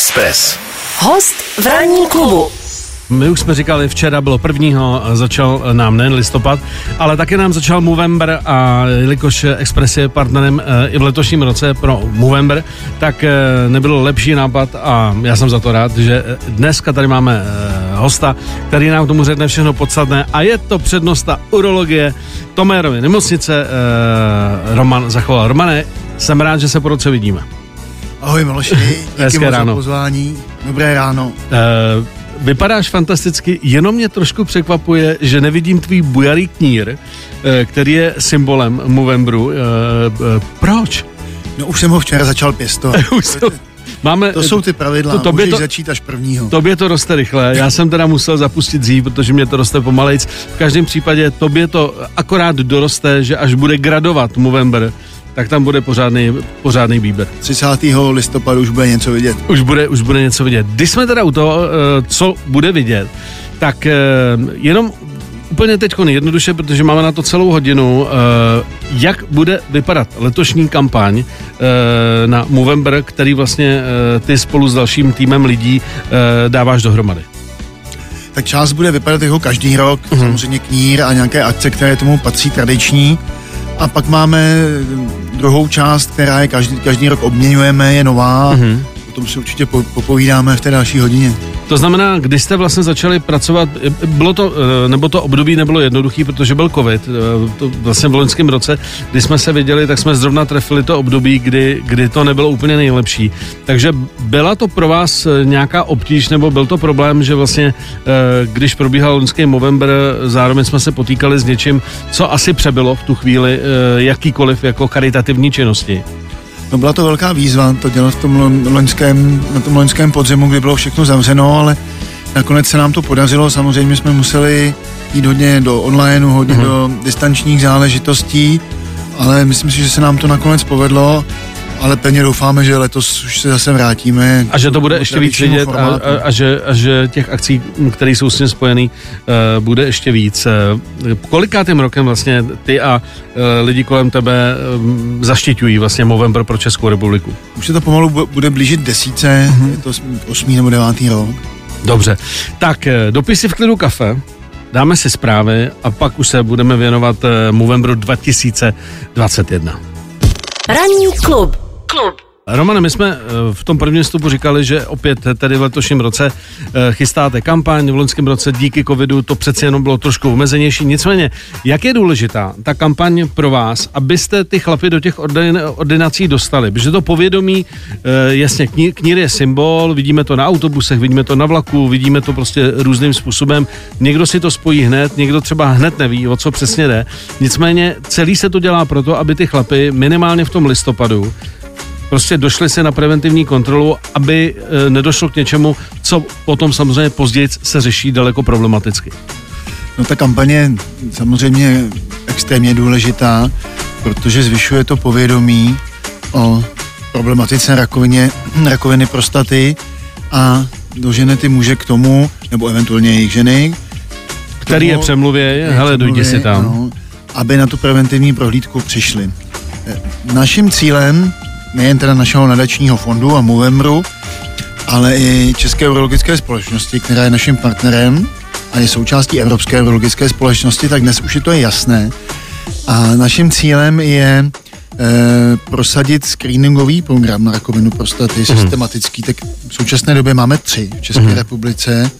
Express. Host v ranní klubu. My už jsme říkali, včera bylo prvního, začal nám nejen listopad, ale také nám začal Movember a jelikož Express je partnerem eh, i v letošním roce pro Movember, tak eh, nebylo lepší nápad a já jsem za to rád, že eh, dneska tady máme hosta, který nám k tomu řekne všechno podstatné a je to přednosta urologie Tomérovy nemocnice Roman zachoval. Romane, jsem rád, že se po roce vidíme. Ahoj Miloši, díky moc ráno. za pozvání. Dobré ráno. Uh, vypadáš fantasticky, jenom mě trošku překvapuje, že nevidím tvůj bujarý knír, uh, který je symbolem Movembru. Uh, uh, proč? No už jsem ho včera začal pěstovat. Máme, to jsou ty pravidla, to, tobě můžeš to, začít až prvního. Tobě to roste rychle, já jsem teda musel zapustit dřív, protože mě to roste pomalejc. V každém případě tobě to akorát doroste, že až bude gradovat Movember, tak tam bude pořádný, pořádný výběr. 30. listopadu už bude něco vidět. Už bude, už bude něco vidět. Když jsme teda u toho, eh, co bude vidět, tak eh, jenom úplně teď jednoduše, protože máme na to celou hodinu, eh, jak bude vypadat letošní kampaň na Movember, který vlastně ty spolu s dalším týmem lidí dáváš dohromady tak část bude vypadat jako každý rok, mm-hmm. samozřejmě knír a nějaké akce, které tomu patří tradiční. A pak máme druhou část, která je každý, každý rok obměňujeme, je nová. Mm-hmm. O tom si určitě popovídáme v té další hodině. To znamená, když jste vlastně začali pracovat, bylo to, eh, nebo to období nebylo jednoduché, protože byl covid, eh, to vlastně v loňském roce, kdy jsme se viděli, tak jsme zrovna trefili to období, kdy, kdy to nebylo úplně nejlepší. Takže byla to pro vás eh, nějaká obtíž, nebo byl to problém, že vlastně, když probíhal loňský Movember, zároveň jsme se potýkali s něčím, co asi přebylo v tu chvíli jakýkoliv jako charitativní činnosti? No byla to velká výzva to dělat v tom loňském, na tom loňském podzimu, kdy bylo všechno zavřeno, ale nakonec se nám to podařilo. Samozřejmě jsme museli jít hodně do online, hodně mm-hmm. do distančních záležitostí, ale myslím si, že se nám to nakonec povedlo ale pevně doufáme, že letos už se zase vrátíme. A že to bude ještě víc vidět a, a, a, že, a že těch akcí, které jsou s tím spojený, uh, bude ještě víc. Uh, kolikátým rokem vlastně ty a uh, lidi kolem tebe uh, zaštiťují vlastně Movember pro Českou republiku? Už se to pomalu bude blížit desíce, mm-hmm. je to osmý nebo devátý rok. Dobře, tak dopisy v klidu kafe, dáme si zprávy a pak už se budeme věnovat Movemberu 2021. Ranní klub Club. Romane, my jsme eh, v tom prvním stupu říkali, že opět tedy v letošním roce eh, chystáte kampaň, v loňském roce díky covidu to přeci jenom bylo trošku omezenější. Nicméně, jak je důležitá ta kampaň pro vás, abyste ty chlapy do těch ordinací dostali? Protože to povědomí, eh, jasně, knír je symbol, vidíme to na autobusech, vidíme to na vlaku, vidíme to prostě různým způsobem. Někdo si to spojí hned, někdo třeba hned neví, o co přesně jde. Nicméně celý se to dělá proto, aby ty chlapy minimálně v tom listopadu prostě došli se na preventivní kontrolu, aby e, nedošlo k něčemu, co potom samozřejmě později se řeší daleko problematicky. No ta kampaně je samozřejmě extrémně důležitá, protože zvyšuje to povědomí o problematice rakovině, rakoviny prostaty a dožene ty muže k tomu, nebo eventuálně jejich ženy. Který tomu, je přemluvě, hele, dojdi si tam. No, aby na tu preventivní prohlídku přišli. E, naším cílem nejen teda našeho nadačního fondu a Movemru, ale i České urologické společnosti, která je naším partnerem a je součástí Evropské urologické společnosti, tak dnes už je to jasné. A naším cílem je e, prosadit screeningový program na rakovinu prostaty mm-hmm. systematický. Tak v současné době máme tři v České mm-hmm. republice.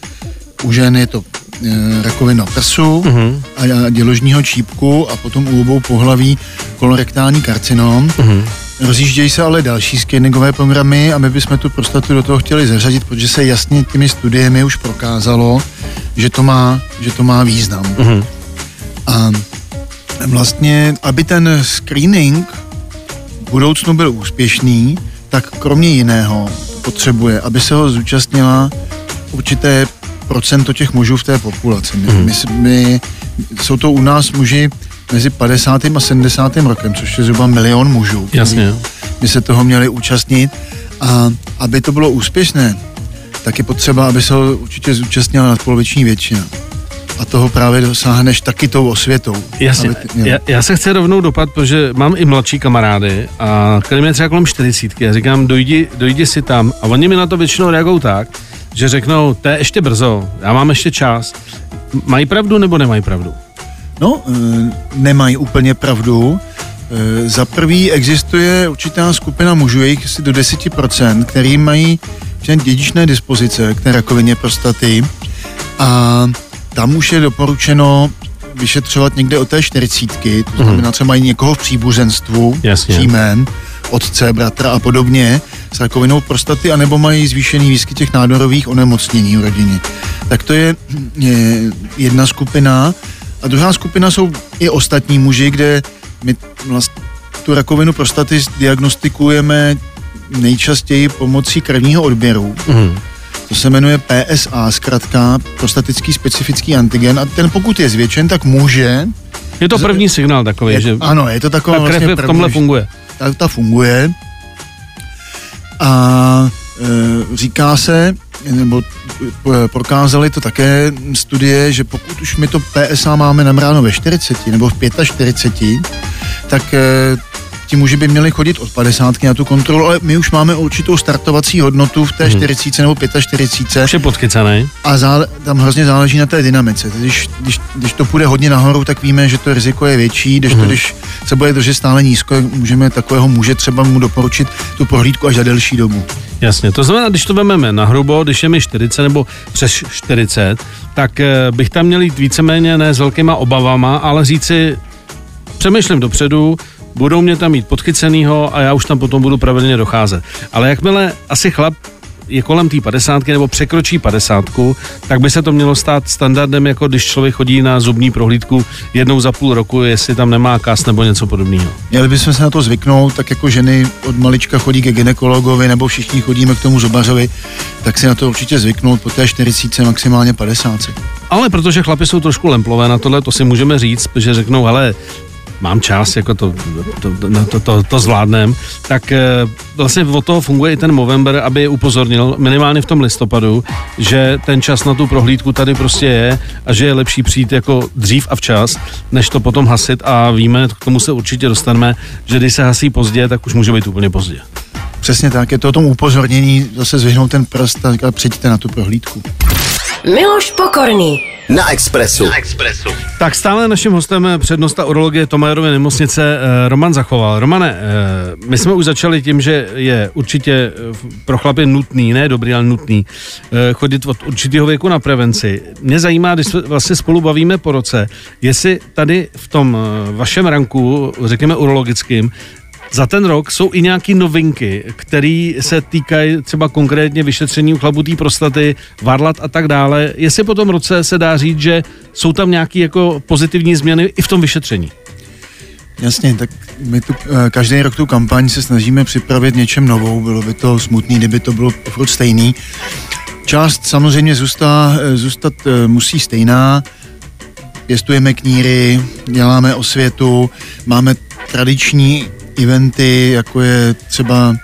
U žen je to e, rakovina prsu mm-hmm. a, a děložního čípku a potom u obou pohlaví kolorektální karcinom. Mm-hmm. Rozjíždějí se ale další screeningové programy a my bychom tu prostatu do toho chtěli zařadit, protože se jasně těmi studiemi už prokázalo, že to má, že to má význam. Mm-hmm. A vlastně, aby ten screening v budoucnu byl úspěšný, tak kromě jiného potřebuje, aby se ho zúčastnila určité procento těch mužů v té populaci. My, mm-hmm. my, my, jsou to u nás muži mezi 50. a 70. rokem, což je zhruba milion mužů. Jasně. By se toho měli účastnit a aby to bylo úspěšné, tak je potřeba, aby se ho určitě zúčastnila nadpoloviční většina. a toho právě dosáhneš taky tou osvětou. Jasně, ty- já, já se chci rovnou dopad, protože mám i mladší kamarády a který mě třeba kolem 40. Já říkám, dojdi, dojdi si tam a oni mi na to většinou reagují tak, že řeknou, to je ještě brzo, já mám ještě čas. Mají pravdu nebo nemají pravdu? No, eh, nemají úplně pravdu. Eh, Za prvý existuje určitá skupina mužů, jejich asi do 10%, který mají dědičné dispozice k té rakovině prostaty a tam už je doporučeno vyšetřovat někde od té 40, to znamená třeba mají někoho v příbuzenstvu, Jasně. příjmen, otce, bratra a podobně s rakovinou prostaty, anebo mají zvýšený výskyt těch nádorových onemocnění v rodině. Tak to je, je jedna skupina. A druhá skupina jsou i ostatní muži, kde my vlastně tu rakovinu prostaty diagnostikujeme nejčastěji pomocí krevního odběru. Mhm. To se jmenuje PSA, zkrátka prostatický specifický antigen a ten pokud je zvětšen, tak může, Je to první signál takový, je, že ano, je to taková ta krev vlastně v tomhle první- funguje. ta, ta funguje a e, říká se, nebo e, prokázali to také studie, že pokud už my to PSA máme nabráno ve 40 nebo v 45, tak e, ti muži by měli chodit od 50 na tu kontrolu, ale my už máme určitou startovací hodnotu v té Mhm. 40 nebo 45 Už je podchycený. a zále, tam hrozně záleží na té dynamice. Když, když, když to půjde hodně nahoru, tak víme, že to riziko je větší, když, to, když se bude držet stále nízko, můžeme takového muže třeba mu doporučit tu prohlídku až za delší dobu. Jasně, to znamená, když to vezmeme na hrubo, když je mi 40 nebo přes 40, tak eh, bych tam měl jít víceméně ne s velkýma obavama, ale říci, přemýšlím dopředu, budou mě tam mít podchycenýho a já už tam potom budu pravidelně docházet. Ale jakmile asi chlap je kolem té 50 nebo překročí 50, tak by se to mělo stát standardem, jako když člověk chodí na zubní prohlídku jednou za půl roku, jestli tam nemá kas nebo něco podobného. Měli bychom se na to zvyknout, tak jako ženy od malička chodí ke ginekologovi nebo všichni chodíme k tomu zubařovi, tak si na to určitě zvyknout po té 40, maximálně 50. Ale protože chlapi jsou trošku lemplové na tohle, to si můžeme říct, že řeknou, hele, mám čas, jako to, to, to, to, to, to zvládnem, tak eh, vlastně od toho funguje i ten Movember, aby je upozornil minimálně v tom listopadu, že ten čas na tu prohlídku tady prostě je a že je lepší přijít jako dřív a včas, než to potom hasit a víme, k tomu se určitě dostaneme, že když se hasí pozdě, tak už může být úplně pozdě. Přesně tak, je to o tom upozornění, zase zvyhnout ten prst a říkat, přijďte na tu prohlídku. Miloš Pokorný. Na Expressu. Tak stále naším hostem je přednosta urologie Tomajerovy nemocnice eh, Roman Zachoval. Romane, eh, my jsme už začali tím, že je určitě eh, pro chlapy nutný, ne dobrý, ale nutný, chodit od určitého věku na prevenci. Mě zajímá, když se vlastně spolu bavíme po roce, jestli tady v tom vašem ranku, řekněme urologickým, za ten rok jsou i nějaké novinky, které se týkají třeba konkrétně vyšetření u chlaputý prostaty, varlat a tak dále. Jestli po tom roce se dá říct, že jsou tam nějaké jako pozitivní změny i v tom vyšetření. Jasně, tak my tu, eh, každý rok tu kampaň se snažíme připravit něčem novou, bylo by to smutný, kdyby to bylo furt stejný. Část samozřejmě zůstá, eh, zůstat eh, musí stejná, pěstujeme kníry, děláme osvětu, máme tradiční eventy, jako je třeba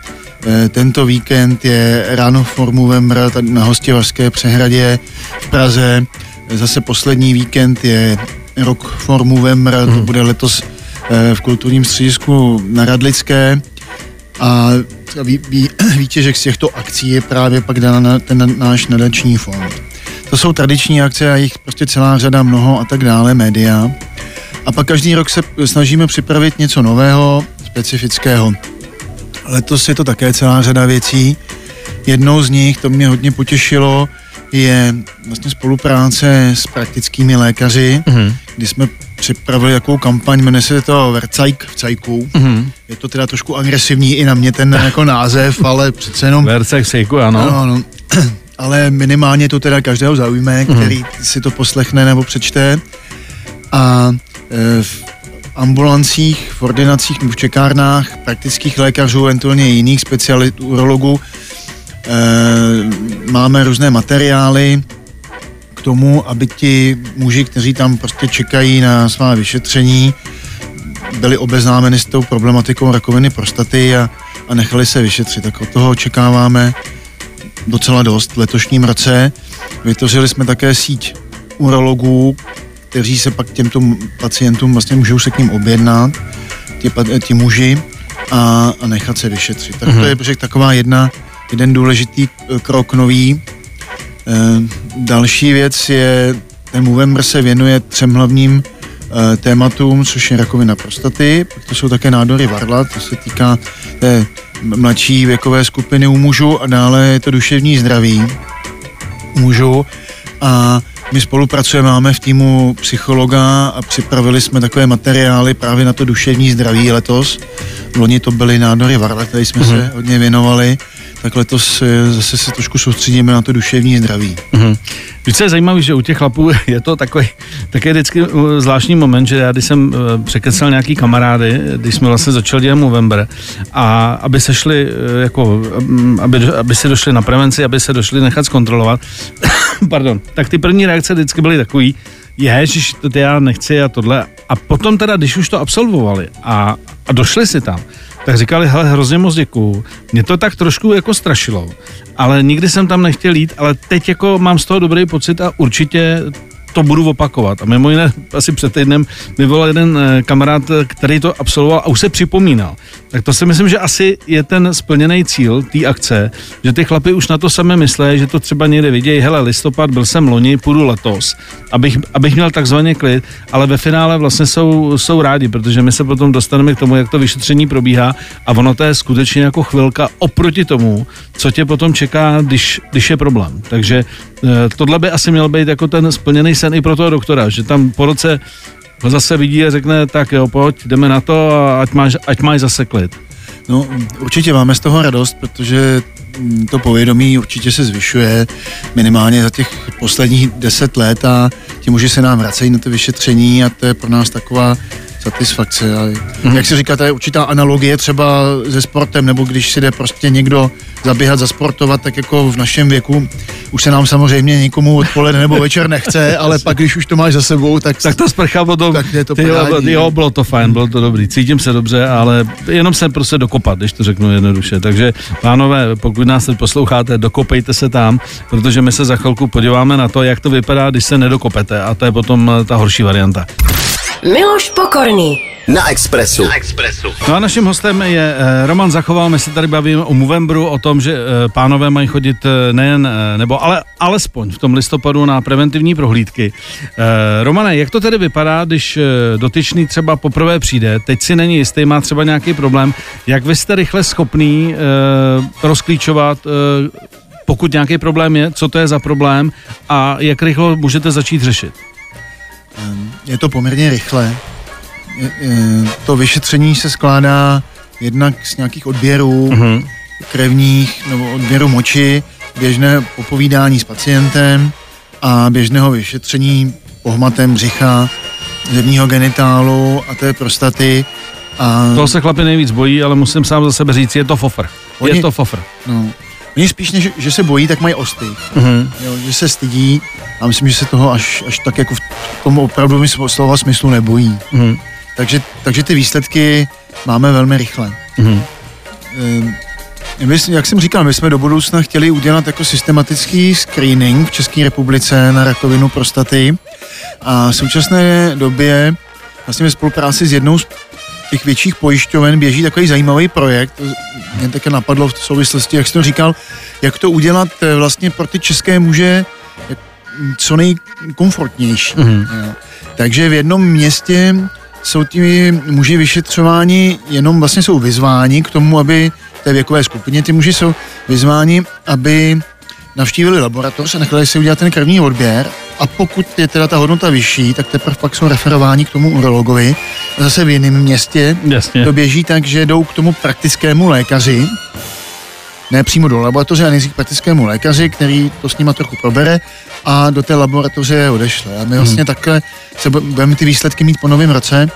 eh, tento víkend je ráno v Movember tady na Hostivařské přehradě v Praze. Zase poslední víkend je rok for Movember, to bude letos eh, v kulturním středisku na Radlické. A vý, vý, výtěžek z těchto akcí je právě pak dána na ten náš nadační fond. To jsou tradiční akce a jich prostě celá řada mnoho a tak dále, média. A pak každý rok se snažíme připravit něco nového, specifického. Letos je to také celá řada věcí. Jednou z nich, to mě hodně potěšilo, je vlastně spolupráce s praktickými lékaři, mm-hmm. kdy jsme připravili jakou kampaň, jmenuje se to Vercajk v Cajku. Mm-hmm. Je to teda trošku agresivní i na mě ten jako název, ale přece jenom... Vercek sejku, ano. Ano, ano. Ale minimálně to teda každého zaujme, který si to poslechne nebo přečte. A e, v ambulancích, v ordinacích, v čekárnách praktických lékařů, eventuálně jiných specialitů, urologů, e, máme různé materiály k tomu, aby ti muži, kteří tam prostě čekají na svá vyšetření, byli obeznámeni s tou problematikou rakoviny prostaty a, a nechali se vyšetřit. Tak od toho očekáváme docela dost v letošním roce. Vytvořili jsme také síť urologů, kteří se pak těmto pacientům vlastně můžou se k ním objednat, ti, ti muži, a, a nechat se vyšetřit. Tak mm-hmm. to je taková jedna, jeden důležitý eh, krok nový. E, další věc je, ten Movember se věnuje třem hlavním e, tématům, což je rakovina prostaty, pak to jsou také nádory varla, to se týká té mladší věkové skupiny u mužů a dále je to duševní zdraví u mužů a my spolupracujeme, máme v týmu psychologa a připravili jsme takové materiály právě na to duševní zdraví letos. V loni to byly nádory varle, tady jsme mm-hmm. se hodně věnovali tak letos eh, zase se trošku soustředíme na to duševní zdraví. Mm-hmm. Co je zajímavé, že u těch chlapů je to takový, také vždycky eh, zvláštní moment, že já když jsem eh, překecel nějaký kamarády, když jsme vlastně začali dělat Movember, a aby se šli, jako, mm, aby, aby se došli na prevenci, aby se došli nechat zkontrolovat, pardon, tak ty první reakce vždycky byly takový, ježiš, to já nechci a tohle. A potom teda, když už to absolvovali a, a došli si tam, tak říkali, hele, hrozně moc děkuju. Mě to tak trošku jako strašilo, ale nikdy jsem tam nechtěl jít, ale teď jako mám z toho dobrý pocit a určitě to budu opakovat. A mimo jiné, asi před týdnem mi volal jeden eh, kamarád, který to absolvoval a už se připomínal. Tak to si myslím, že asi je ten splněný cíl té akce, že ty chlapy už na to samé myslí, že to třeba někde vidějí, hele, listopad, byl jsem loni, půjdu letos, abych, abych měl takzvaně klid, ale ve finále vlastně jsou, jsou rádi, protože my se potom dostaneme k tomu, jak to vyšetření probíhá a ono to je skutečně jako chvilka oproti tomu, co tě potom čeká, když, když je problém. Takže eh, tohle by asi měl být jako ten splněný sen i pro toho doktora, že tam po roce ho zase vidí a řekne, tak jo, pojď, jdeme na to a ať máš, ať máš zase klid. No, určitě máme z toho radost, protože to povědomí určitě se zvyšuje minimálně za těch posledních deset let a ti muži se nám vracejí na to vyšetření a to je pro nás taková satisfakce. A mm-hmm. Jak se říká, to je určitá analogie třeba se sportem, nebo když si jde prostě někdo zaběhat, zasportovat, tak jako v našem věku už se nám samozřejmě nikomu odpoledne nebo večer nechce, ale pak, když už to máš za sebou, tak... Tak ta sprcha potom, tak je to ty, jo, jo, bylo to fajn, bylo to dobrý, cítím se dobře, ale jenom se prostě dokopat, když to řeknu jednoduše. Takže, pánové, pokud nás teď posloucháte, dokopejte se tam, protože my se za chvilku podíváme na to, jak to vypadá, když se nedokopete a to je potom ta horší varianta. Miloš Pokorný. Na Expressu. Na Expressu. No a naším hostem je eh, Roman Zachoval, my se tady bavíme o Movembru, o tom, že eh, pánové mají chodit eh, nejen, nebo ale alespoň v tom listopadu na preventivní prohlídky. Romane, jak to tedy vypadá, když dotyčný třeba poprvé přijde, teď si není jistý, má třeba nějaký problém, jak vy jste rychle schopný rozklíčovat pokud nějaký problém je, co to je za problém a jak rychle můžete začít řešit? Ehm, je to poměrně rychle. To vyšetření se skládá jednak z nějakých odběrů uh-huh. krevních nebo odběru moči, běžné popovídání s pacientem a běžného vyšetření pohmatem břicha, zevního genitálu a té prostaty. A... To se chlapi nejvíc bojí, ale musím sám za sebe říct, je to fofr. Oni, je to fofr. No, Oni spíš než, že se bojí, tak mají osty. Uh-huh. Jo, že se stydí a myslím, že se toho až, až tak jako v tom opravdu slova smyslu nebojí. Uh-huh. Takže, takže ty výsledky máme velmi rychle. Uh-huh. My, jak jsem říkal, my jsme do budoucna chtěli udělat jako systematický screening v České republice na rakovinu prostaty a v současné době vlastně ve spolupráci s jednou z těch větších pojišťoven běží takový zajímavý projekt. Mě také napadlo v souvislosti, jak jsi to říkal, jak to udělat eh, vlastně pro ty české muže co nejkomfortnější. Mm-hmm. Takže v jednom městě jsou ty muži vyšetřováni, jenom vlastně jsou vyzváni k tomu, aby té věkové skupině ty muži jsou vyzváni, aby navštívili laboratoř a nechali si udělat ten krevní odběr a pokud je teda ta hodnota vyšší, tak teprve pak jsou referováni k tomu urologovi. Zase v jiném městě Jasně. to běží tak, že jdou k tomu praktickému lékaři, ne přímo do laboratoře, ale nejdřív k praktickému lékaři, který to s nima trochu probere a do té laboratoře odešle. A my vlastně hmm. takhle se budeme ty výsledky mít po novém roce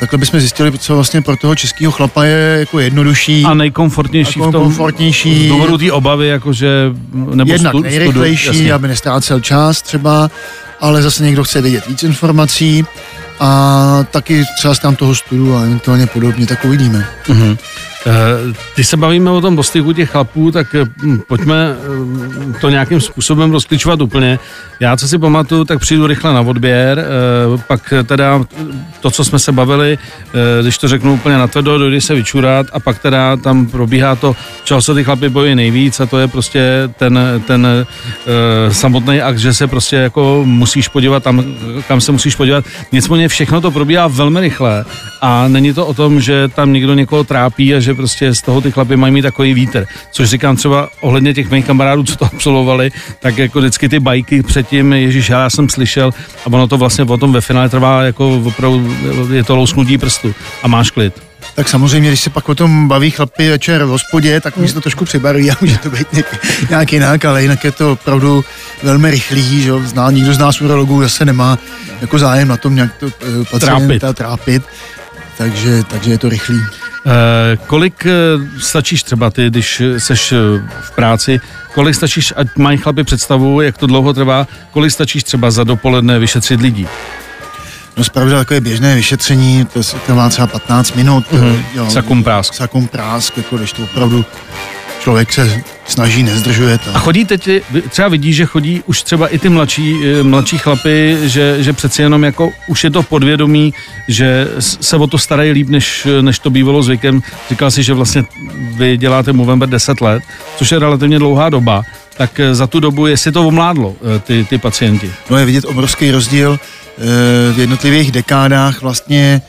takhle bychom zjistili, co vlastně pro toho českého chlapa je jako jednodušší. A nejkomfortnější a v tom, komfortnější. Z důvodu té obavy, jakože, nebo Jednak stu, nejrychlejší, studu, aby nestrácel čas třeba, ale zase někdo chce vědět víc informací a taky třeba tam toho studu a eventuálně podobně, tak uvidíme. Uh-huh. Když se bavíme o tom dostyku těch chlapů, tak hm, pojďme hm, to nějakým způsobem rozklíčovat úplně. Já, co si pamatuju, tak přijdu rychle na odběr, eh, pak teda to, co jsme se bavili, eh, když to řeknu úplně na tvrdo, dojde se vyčurat a pak teda tam probíhá to, čeho se ty chlapy bojí nejvíc a to je prostě ten, ten samotný akt, že se prostě jako musíš podívat tam, kam se musíš podívat. Nicméně všechno to probíhá velmi rychle a není to o tom, že tam někdo někoho trápí a že prostě z toho ty chlapy mají mít takový vítr. Což říkám třeba ohledně těch mých kamarádů, co to absolvovali, tak jako vždycky ty bajky předtím, Ježíš, já jsem slyšel a ono to vlastně o tom ve finále trvá jako opravdu, je to lousknutí prstu a máš klid. Tak samozřejmě, když se pak o tom baví chlapi večer v hospodě, tak mi se to trošku přibarví a může to být nějak, nějak jinak, ale jinak je to opravdu velmi rychlý, že Zná, nikdo z nás urologů zase nemá jako zájem na tom nějak to uh, pacienta trápit. trápit takže, takže je to rychlý. Eh, kolik eh, stačíš třeba ty, když seš eh, v práci, kolik stačíš, ať mají chlapi představu, jak to dlouho trvá, kolik stačíš třeba za dopoledne vyšetřit lidí? No zpravda takové běžné vyšetření, to trvá třeba 15 minut. Mm-hmm. Jo, sakum prásk. Sakum prásk, jako když to opravdu člověk se snaží, nezdržuje to. A chodí teď, třeba vidí, že chodí už třeba i ty mladší, eh, mladší chlapy, že, že přeci jenom jako už je to podvědomí, že se o to starají líp, než, než to bývalo zvykem. Říkal si, že vlastně vy děláte Movember 10 let, což je relativně dlouhá doba, tak eh, za tu dobu, jestli to omládlo, eh, ty, ty pacienti? No je vidět obrovský rozdíl v jednotlivých dekádách vlastně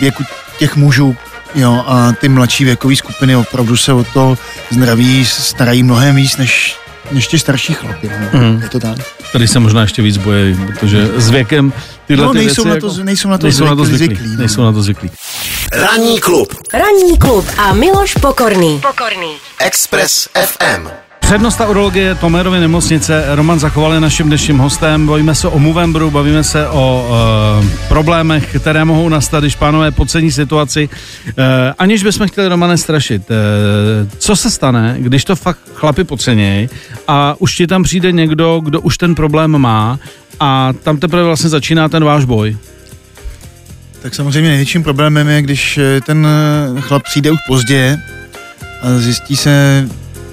věku těch mužů Jo, a ty mladší věkové skupiny opravdu se o to zdraví starají mnohem víc než, než ty starší chlapy. No. Mm. Je to tak. Tady se možná ještě víc bojí, protože s věkem tyhle no, ty nejsou, věci na to, jako, nejsou na to, nejsou zvyklí, na to zvyklí. zvyklí no. Nejsou na to zvyklí. Ranní klub. Ranní klub a Miloš Pokorný. Pokorný. Express FM. Přednosta urologie Tomerovy nemocnice Roman Zachoval je naším dnešním hostem. Bavíme se o Movembru, bavíme se o uh, problémech, které mohou nastat, když pánové podcení situaci. Uh, aniž bychom chtěli Romane strašit. Uh, co se stane, když to fakt chlapi podcenějí a už ti tam přijde někdo, kdo už ten problém má a tam teprve vlastně začíná ten váš boj? Tak samozřejmě největším problémem je, když ten chlap přijde už pozdě a zjistí se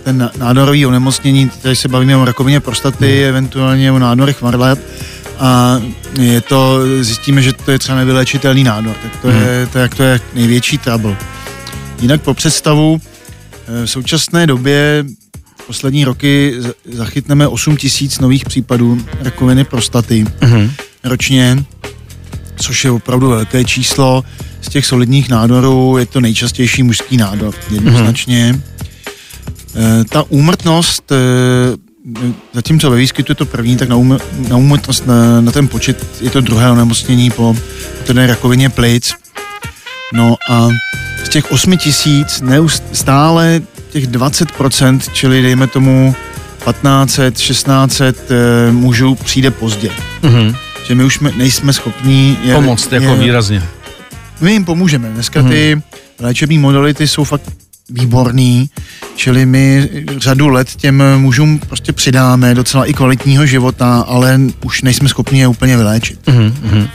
ten nádorový onemocnění, tady se bavíme o rakovině prostaty, hmm. eventuálně o nádorech varlat a je to, zjistíme, že to je třeba nevylečitelný nádor, tak to, hmm. je, to, je, to je největší trouble. Jinak po představu, eh, v současné době poslední roky zachytneme 8 tisíc nových případů rakoviny prostaty hmm. ročně, což je opravdu velké číslo. Z těch solidních nádorů je to nejčastější mužský nádor, jednoznačně. Hmm. Eh, ta úmrtnost, eh, zatímco ve výskytu je to první, tak na, úmr, na úmrtnost, na, na ten počet je to druhé onemocnění po té rakovině plic. No a z těch 8 tisíc neustále těch 20%, čili dejme tomu 1500, 1600 e, mužů přijde pozdě. Mm-hmm. Že my už nejsme schopní je, pomoct jako je, výrazně. My jim pomůžeme. Dneska mm-hmm. ty léčební modality jsou fakt výborný, čili my řadu let těm mužům prostě přidáme docela i kvalitního života, ale už nejsme schopni je úplně vyléčit. Mm-hmm. Hmm.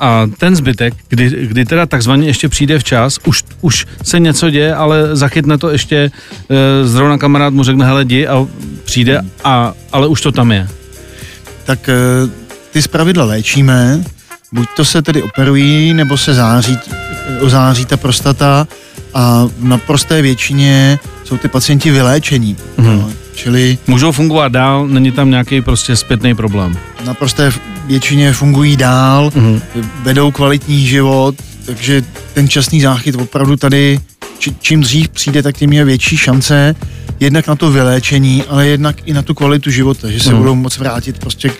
A ten zbytek, kdy, kdy teda takzvaně ještě přijde včas, už, už se něco děje, ale zachytne to ještě, eh, zrovna kamarád mu řekne, hele, jdi a přijde, a, ale už to tam je. Tak eh, ty zpravidla léčíme, buď to se tedy operují, nebo se září, ozáří ta prostata, a v naprosté většině jsou ty pacienti vyléčení. Mm. No, čili... Můžou fungovat dál, není tam nějaký prostě zpětný problém. V naprosté většině fungují dál, mm. vedou kvalitní život, takže ten časný záchyt opravdu tady, či, čím dřív přijde, tak tím je větší šance jednak na to vyléčení, ale jednak i na tu kvalitu života, že se mm. budou moc vrátit prostě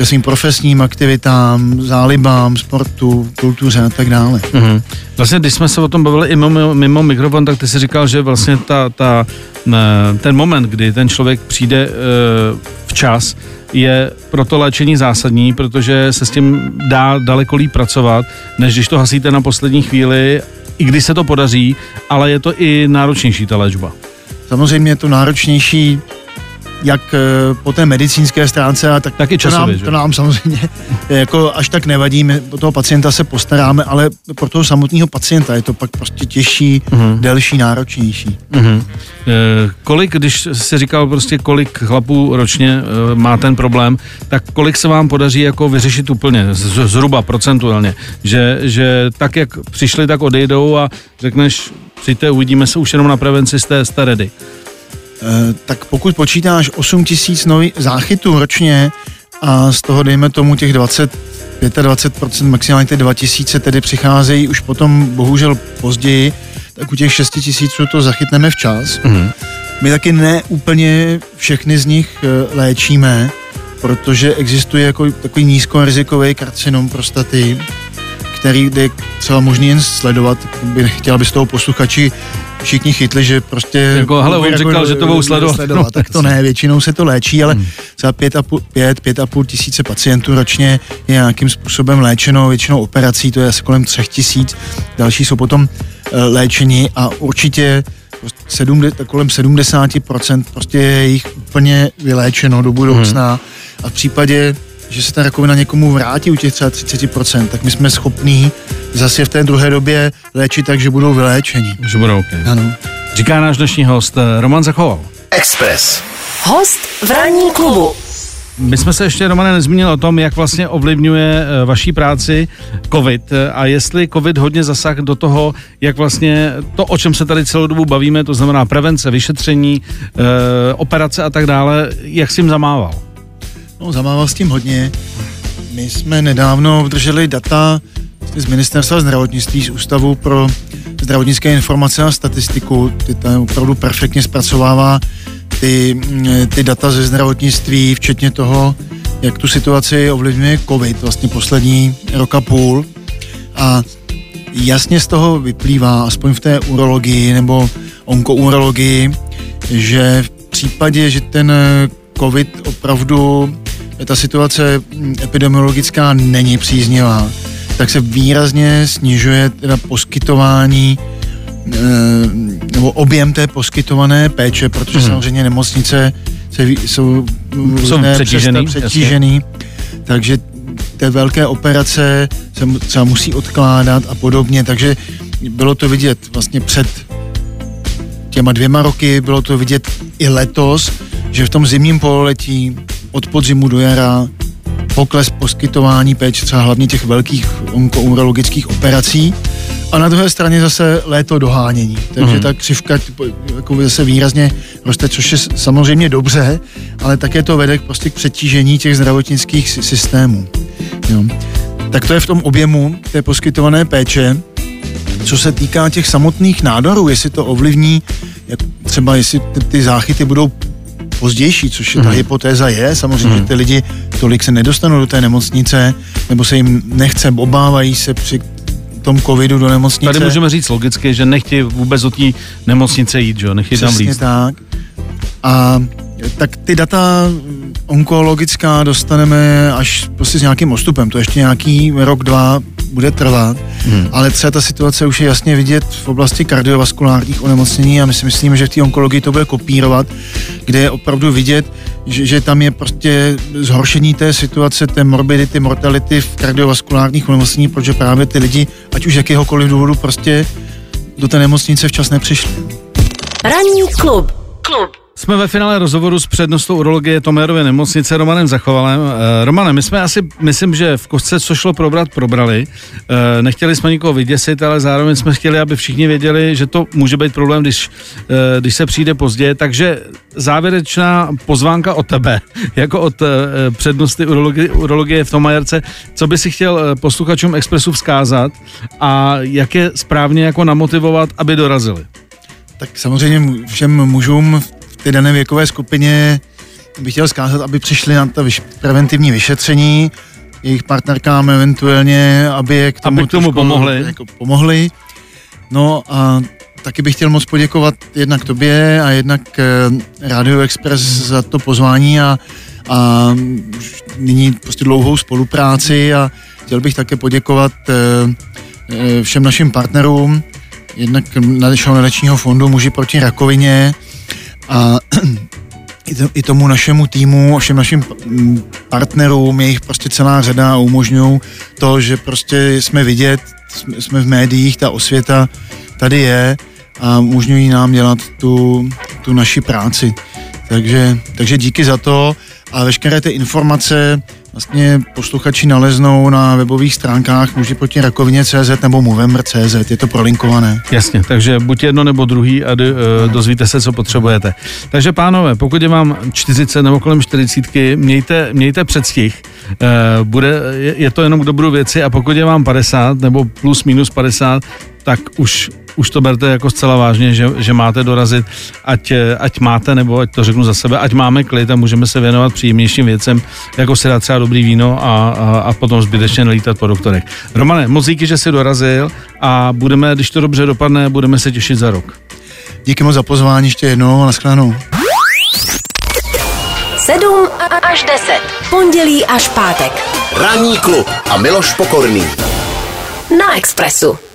ke svým profesním aktivitám, zálibám, sportu, kultuře a tak dále. Mm-hmm. Vlastně, když jsme se o tom bavili i mimo, mimo mikrofon, tak ty si říkal, že vlastně ta, ta, ten moment, kdy ten člověk přijde uh, včas, je pro to léčení zásadní, protože se s tím dá daleko líp pracovat, než když to hasíte na poslední chvíli, i když se to podaří, ale je to i náročnější ta léčba. Samozřejmě je to náročnější jak eh, po té medicínské stránce, a tak, Taky to, časově, nám, že? to nám samozřejmě jako až tak nevadí, my o toho pacienta se postaráme, ale pro toho samotného pacienta je to pak prostě těžší, Mhm. delší, náročnější. Mhm. Eh, kolik, když si říkal prostě, kolik chlapů ročně eh, má ten problém, tak kolik se vám podaří jako vyřešit úplně, z- zhruba procentuálně, že, že tak, jak přišli, tak odejdou a řekneš, přijďte, uvidíme se už jenom na prevenci, jste, jste ready. Eh, tak pokud počítáš 8 tisíc nových záchytů ročně a z toho dejme tomu těch 20 25%, maximálně ty 2000 tedy přicházejí už potom bohužel později, tak u těch 6 tisíců to zachytneme včas. Mhm. My taky ne úplně všechny z nich eh, léčíme, protože existuje jako takový nízkorizikový karcinom prostaty, který je třeba možný jen sledovat. By nechtěl, aby z toho posluchači všichni chytli, že prostě... Jako, hele, on jako říkal, že to budou sledovat. No, tak to ne, většinou se to léčí, ale Hmm. za pět a půl, pět, pět a půl tisíce pacientů ročně je nějakým způsobem léčeno, většinou operací, to je asi kolem třech tisíc, další jsou potom eh, léčeni a určitě prostě sedm, kolem 70% prostě je jich úplně vyléčeno do budoucna a v případě, že se ta rakovina někomu vrátí u těch třeba 30%, tak my jsme schopní zase v té druhé době léčit tak, že budou vyléčeni. Že budou okay. Ano. Říká náš dnešní host eh, Roman Zachoval. Express. Host v ranní klubu. My jsme se ještě, Romane, nezmínili o tom, jak vlastně ovlivňuje eh, vaší práci COVID eh, a jestli COVID hodně zasah do toho, jak vlastně to, o čem se tady celou dobu bavíme, to znamená prevence, vyšetření, operace a tak dále, jak si jim zamával? No, zamával s tím hodně. My jsme nedávno obdrželi data z ministerstva zdravotnictví, z Ústavu pro zdravotnické informace a statistiku. Ty tam opravdu perfektně zpracovává ty, ty data ze zdravotnictví, včetně toho, jak tu situaci ovlivňuje COVID, vlastně poslední rok a půl. A jasně z toho vyplývá, aspoň v té urologii nebo onkourologii, že v případě, že ten COVID opravdu, ta situace mm, epidemiologická není příznivá, tak se výrazně snižuje teda poskytování eh, nebo objem té poskytované péče, protože hmm. samozřejmě nemocnice se, jsou, Jsou přetížený, přetížený takže té velké operace se třeba musí odkládat a podobně, takže bylo to vidět vlastně před těma dvěma roky, bylo to vidět i letos, že v tom zimním pololetí od podzimu do jara pokles poskytování péče, třeba hlavně těch velkých onkourologických operací a na druhé straně zase léto dohánění. Takže Mhm. mm. ta křivka jako zase výrazně roste, což je samozřejmě dobře, ale také to vede k prostě k přetížení těch zdravotnických sy- systémů. Jo. Tak to je v tom objemu té poskytované péče. Co se týká těch samotných nádorů, jestli to ovlivní, jak třeba jestli ty záchyty budou pozdější, což je ta Mhm. hypotéza je, samozřejmě, Mhm. že ty lidi tolik se nedostanou do té nemocnice, nebo se jim nechce, obávají se při tom covidu do nemocnice. Tady můžeme říct logicky, že nechtějí vůbec do té nemocnice jít, že jo, nechtějí tam líst. tak. A tak ty data onkologická dostaneme až prostě s nějakým odstupem. To ještě nějaký rok, dva bude trvat. Hmm. Ale třeba ta situace už je jasně vidět v oblasti kardiovaskulárních onemocnění a my si myslíme, že v té onkologii to bude kopírovat, kde je opravdu vidět, že, že tam je prostě zhoršení té situace, té morbidity, mortality v kardiovaskulárních onemocnění, protože právě ty lidi, ať už z jakéhokoliv důvodu, prostě do té nemocnice včas nepřišli. Ranní klub. Klub. Jsme ve finále rozhovoru s přednostou urologie Tomérově nemocnice Romanem Zachovalem. Eh, Romane, my jsme asi, myslím, že v kostce, co šlo probrat, probrali. Eh, nechtěli jsme nikoho vyděsit, ale zároveň jsme chtěli, aby všichni věděli, že to může být problém, když, eh, když se přijde pozdě. Takže závěrečná pozvánka od tebe, jako od přednosty urologie, urologie v Tomajerce. Co by si chtěl posluchačům Expressu vzkázat a jak je správně jako namotivovat, aby dorazili? Tak samozřejmě všem mužům v té dané věkové skupině bych chtěl zkázat, aby přišli na to vyš- preventivní vyšetření, jejich partnerkám eventuálně, aby je k tomu, Aby k tomu pomohli. Jako pomohli. No a taky bych chtěl moc poděkovat jednak tobě a jednak eh, Radio Express za to pozvání a, a nyní prostě dlouhou spolupráci a chtěl bych také poděkovat eh, eh, všem našim partnerům, jednak našeho nadačního fondu Muži proti rakovině a i, to, i tomu našemu týmu, všem našim partnerům, je jich prostě celá řada umožňují to, že prostě jsme vidět, jsme, jsme v médiích, ta osvěta tady je a umožňují nám dělat tu, tu naši práci. Takže, takže díky za to a veškeré ty informace vlastně posluchači naleznou na webových stránkách muži proti rakovině CZ nebo Movember.cz, je to prolinkované. Jasně, takže buď jedno nebo druhý a uh, dozvíte se, co potřebujete. Takže pánové, pokud je vám 40 nebo kolem 40, mějte, mějte předstih, uh, bude, je, to jenom, kdo budou věci a pokud je vám 50 nebo plus minus 50, tak už, už to berte jako zcela vážně, že, že máte dorazit, ať, ať máte, nebo ať to řeknu za sebe, ať máme klid a můžeme se věnovat příjemnějším věcem, jako si dát třeba dobrý víno a, a, a potom zbytečně nelítat po doktorech. Romane, moc díky, že jsi dorazil a budeme, když to dobře dopadne, budeme se těšit za rok. Díky moc za pozvání ještě jednou a nashledanou. 7 až 10. Pondělí až pátek. Ranní klub a Miloš Pokorný. Na Expressu.